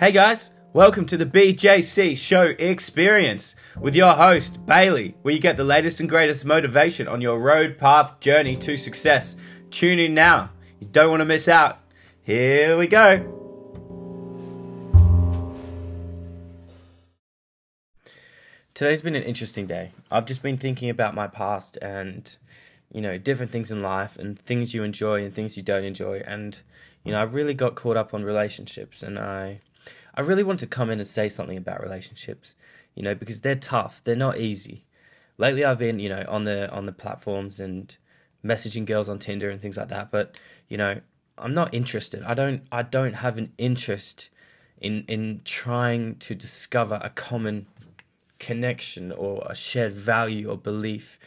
Hey guys, welcome to the BJC Show Experience with your host, Bailey, where you get the latest and greatest motivation on your road path journey to success. Tune in now. You don't want to miss out. Here we go. Today's been an interesting day. I've just been thinking about my past and, you know, different things in life and things you enjoy and things you don't enjoy. And, you know, I really got caught up on relationships and I I really want to come in and say something about relationships, you know, because they're tough. They're not easy. Lately, I've been, you know, on the on the platforms and messaging girls on Tinder and things like that. But you know, I'm not interested. I don't. I don't have an interest in in trying to discover a common connection or a shared value or belief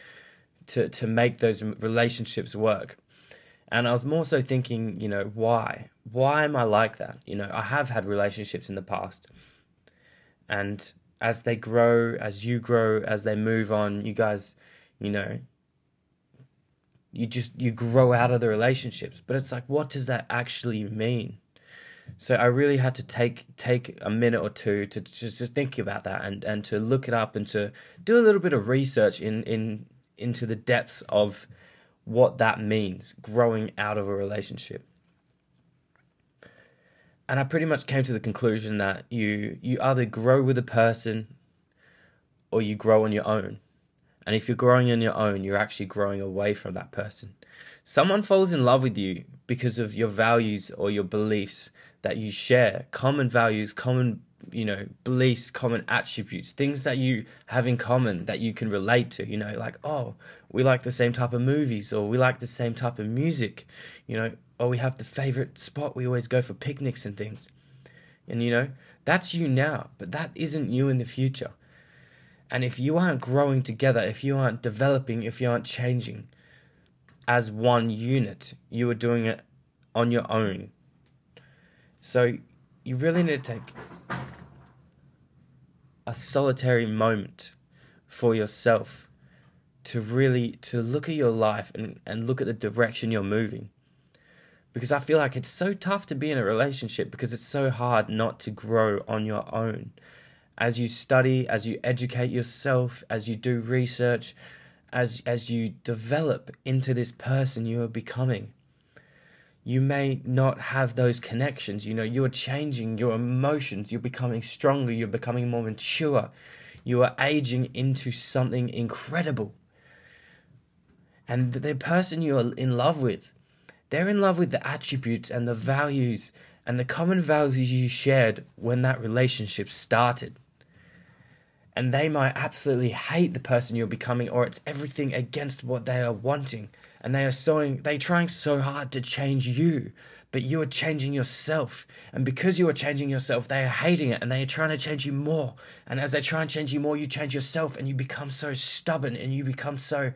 to to make those relationships work. And I was more so thinking, you know, why? Why am I like that? You know, I have had relationships in the past. And as they grow, as you grow, as they move on, you guys, you know, you just you grow out of the relationships. But it's like what does that actually mean? So I really had to take take a minute or two to just, just think about that and, and to look it up and to do a little bit of research in, in into the depths of what that means, growing out of a relationship. And I pretty much came to the conclusion that you you either grow with a person or you grow on your own. And if you're growing on your own, you're actually growing away from that person. Someone falls in love with you because of your values or your beliefs that you share, common values, common you know beliefs common attributes things that you have in common that you can relate to you know like oh we like the same type of movies or we like the same type of music you know or we have the favorite spot we always go for picnics and things. And you know that's you now but that isn't you in the future. And if you aren't growing together if you aren't developing if you aren't changing as one unit you are doing it on your own. So you really need to take a solitary moment for yourself to really to look at your life and, and look at the direction you're moving because i feel like it's so tough to be in a relationship because it's so hard not to grow on your own as you study as you educate yourself as you do research as as you develop into this person you are becoming you may not have those connections. You know, you're changing your emotions, you're becoming stronger, you're becoming more mature, you are aging into something incredible. And the person you are in love with, they're in love with the attributes and the values and the common values you shared when that relationship started. And they might absolutely hate the person you're becoming, or it's everything against what they are wanting. And they are so they trying so hard to change you but you are changing yourself. And because you are changing yourself they are hating it and they are trying to change you more. And as they try and change you more you change yourself and you become so stubborn and you become so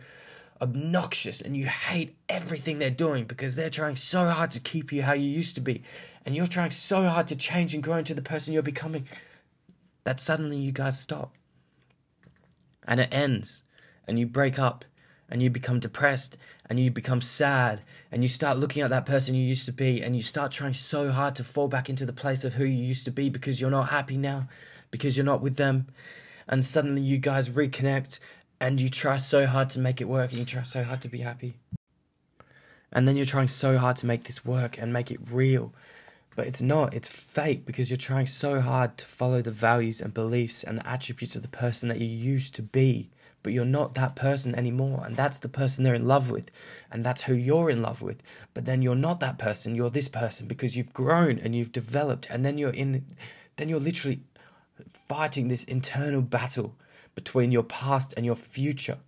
obnoxious and you hate everything they're doing because they're trying so hard to keep you how you used to be. And you're trying so hard to change and grow into the person you're becoming that suddenly you guys stop. And it ends. And you break up. And you become depressed. And you become sad. And you start looking at that person you used to be. And you start trying so hard to fall back into the place of who you used to be because you're not happy now because you're not with them. And suddenly you guys reconnect and you try so hard to make it work and you try so hard to be happy and then you're trying so hard to make this work and make it real but it's not it's fake because you're trying so hard to follow the values and beliefs and the attributes of the person that you used to be but you're not that person anymore. And that's the person they're in love with. And that's who you're in love with. But then you're not that person, you're this person because you've grown and you've developed. And then you're in, then you're literally fighting this internal battle between your past and your future.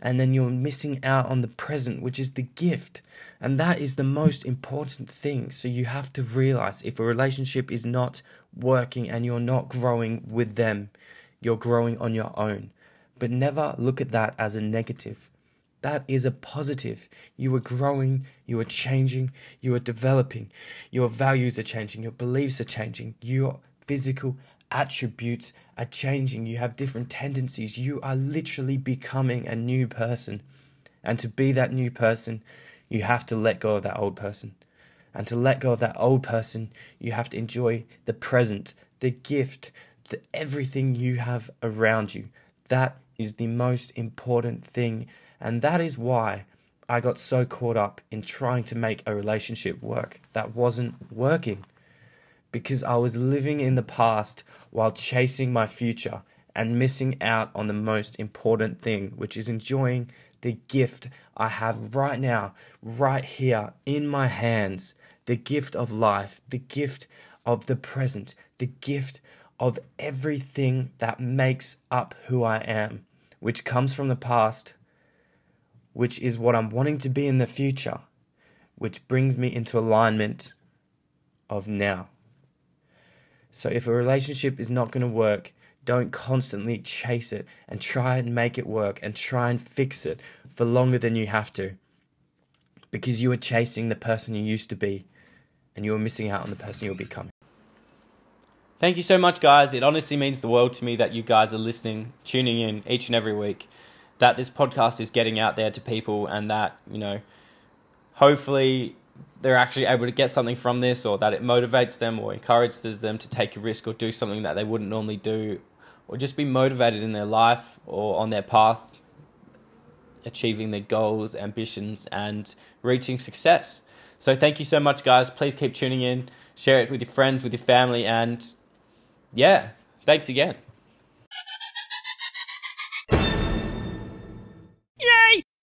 And then you're missing out on the present, which is the gift. And that is the most important thing. So you have to realize if a relationship is not working and you're not growing with them, you're growing on your own. But never look at that as a negative. That is a positive. You are growing, you are changing, you are developing. Your values are changing, your beliefs are changing, your physical attributes are changing. You have different tendencies. You are literally becoming a new person. And to be that new person, you have to let go of that old person. And to let go of that old person, you have to enjoy the present the gift, the everything you have around you. That is the most important thing. And that is why I got so caught up in trying to make a relationship work that wasn't working. Because I was living in the past while chasing my future and missing out on the most important thing, which is enjoying the gift I have right now, right here in my hands the gift of life, the gift of the present, the gift of everything that makes up who I am, which comes from the past, which is what I'm wanting to be in the future, which brings me into alignment of now. So if a relationship is not going to work, don't constantly chase it and try and make it work and try and fix it for longer than you have to. Because you are chasing the person you used to be and you are missing out on the person you'll becoming. Thank you so much, guys. It honestly means the world to me that you guys are listening, tuning in each and every week, that this podcast is getting out there to people, and that, you know, hopefully they're actually able to get something from this, or that it motivates them or encourages them to take a risk or do something that they wouldn't normally do, or just be motivated in their life or on their path, achieving their goals, ambitions, and reaching success. So thank you so much, guys. Please keep tuning in, share it with your friends, with your family, and yeah, thanks again.